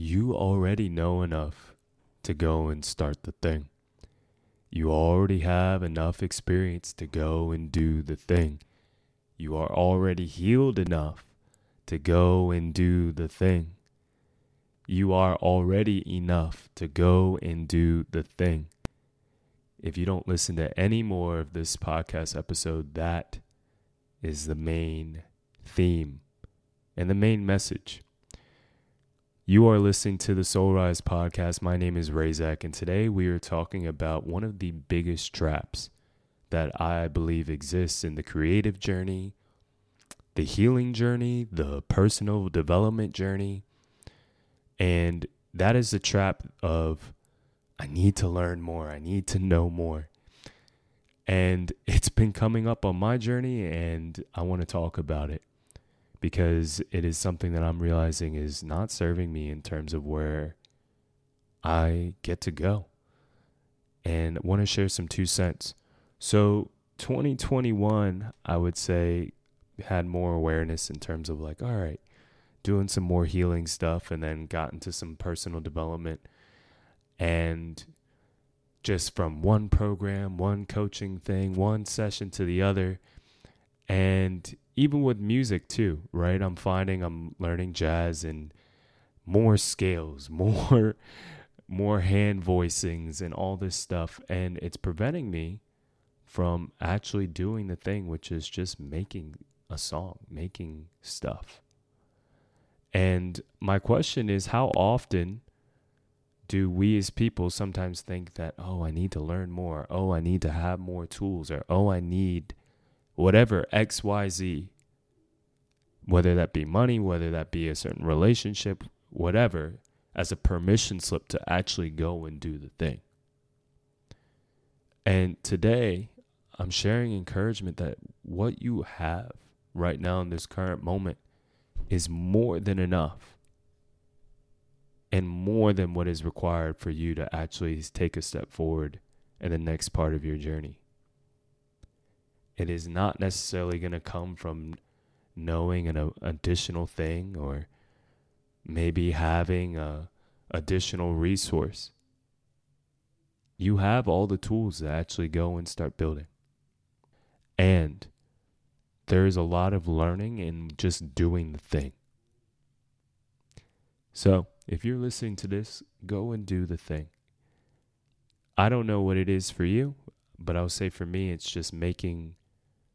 you already know enough to go and start the thing. You already have enough experience to go and do the thing. You are already healed enough to go and do the thing. You are already enough to go and do the thing. If you don't listen to any more of this podcast episode, that is the main theme and the main message. You are listening to the Soul Rise podcast. My name is Razak, and today we are talking about one of the biggest traps that I believe exists in the creative journey, the healing journey, the personal development journey. And that is the trap of I need to learn more, I need to know more. And it's been coming up on my journey, and I want to talk about it because it is something that I'm realizing is not serving me in terms of where I get to go. And I want to share some two cents. So, 2021, I would say, had more awareness in terms of like, all right, doing some more healing stuff and then got into some personal development. And just from one program, one coaching thing, one session to the other. And even with music too, right? I'm finding I'm learning jazz and more scales, more more hand voicings and all this stuff and it's preventing me from actually doing the thing which is just making a song, making stuff. And my question is how often do we as people sometimes think that, oh, I need to learn more. Oh, I need to have more tools. Or, oh, I need whatever XYZ, whether that be money, whether that be a certain relationship, whatever, as a permission slip to actually go and do the thing. And today, I'm sharing encouragement that what you have right now in this current moment is more than enough and more than what is required for you to actually take a step forward in the next part of your journey. It is not necessarily going to come from knowing an additional thing or maybe having a additional resource. You have all the tools to actually go and start building. And there is a lot of learning in just doing the thing. So, if you're listening to this, go and do the thing. I don't know what it is for you, but I'll say for me, it's just making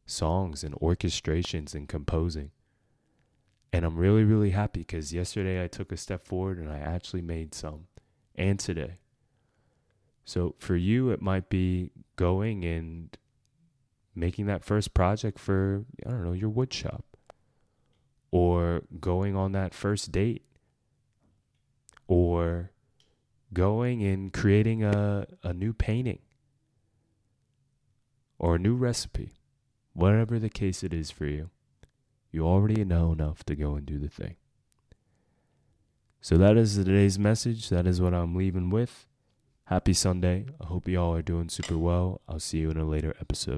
songs and orchestrations and composing. And I'm really, really happy because yesterday I took a step forward and I actually made some, and today. So for you, it might be going and making that first project for, I don't know, your wood shop, or going on that first date, or going and creating a, a new painting or a new recipe. Whatever the case it is for you, you already know enough to go and do the thing. So that is today's message. That is what I'm leaving with. Happy Sunday. I hope you all are doing super well. I'll see you in a later episode.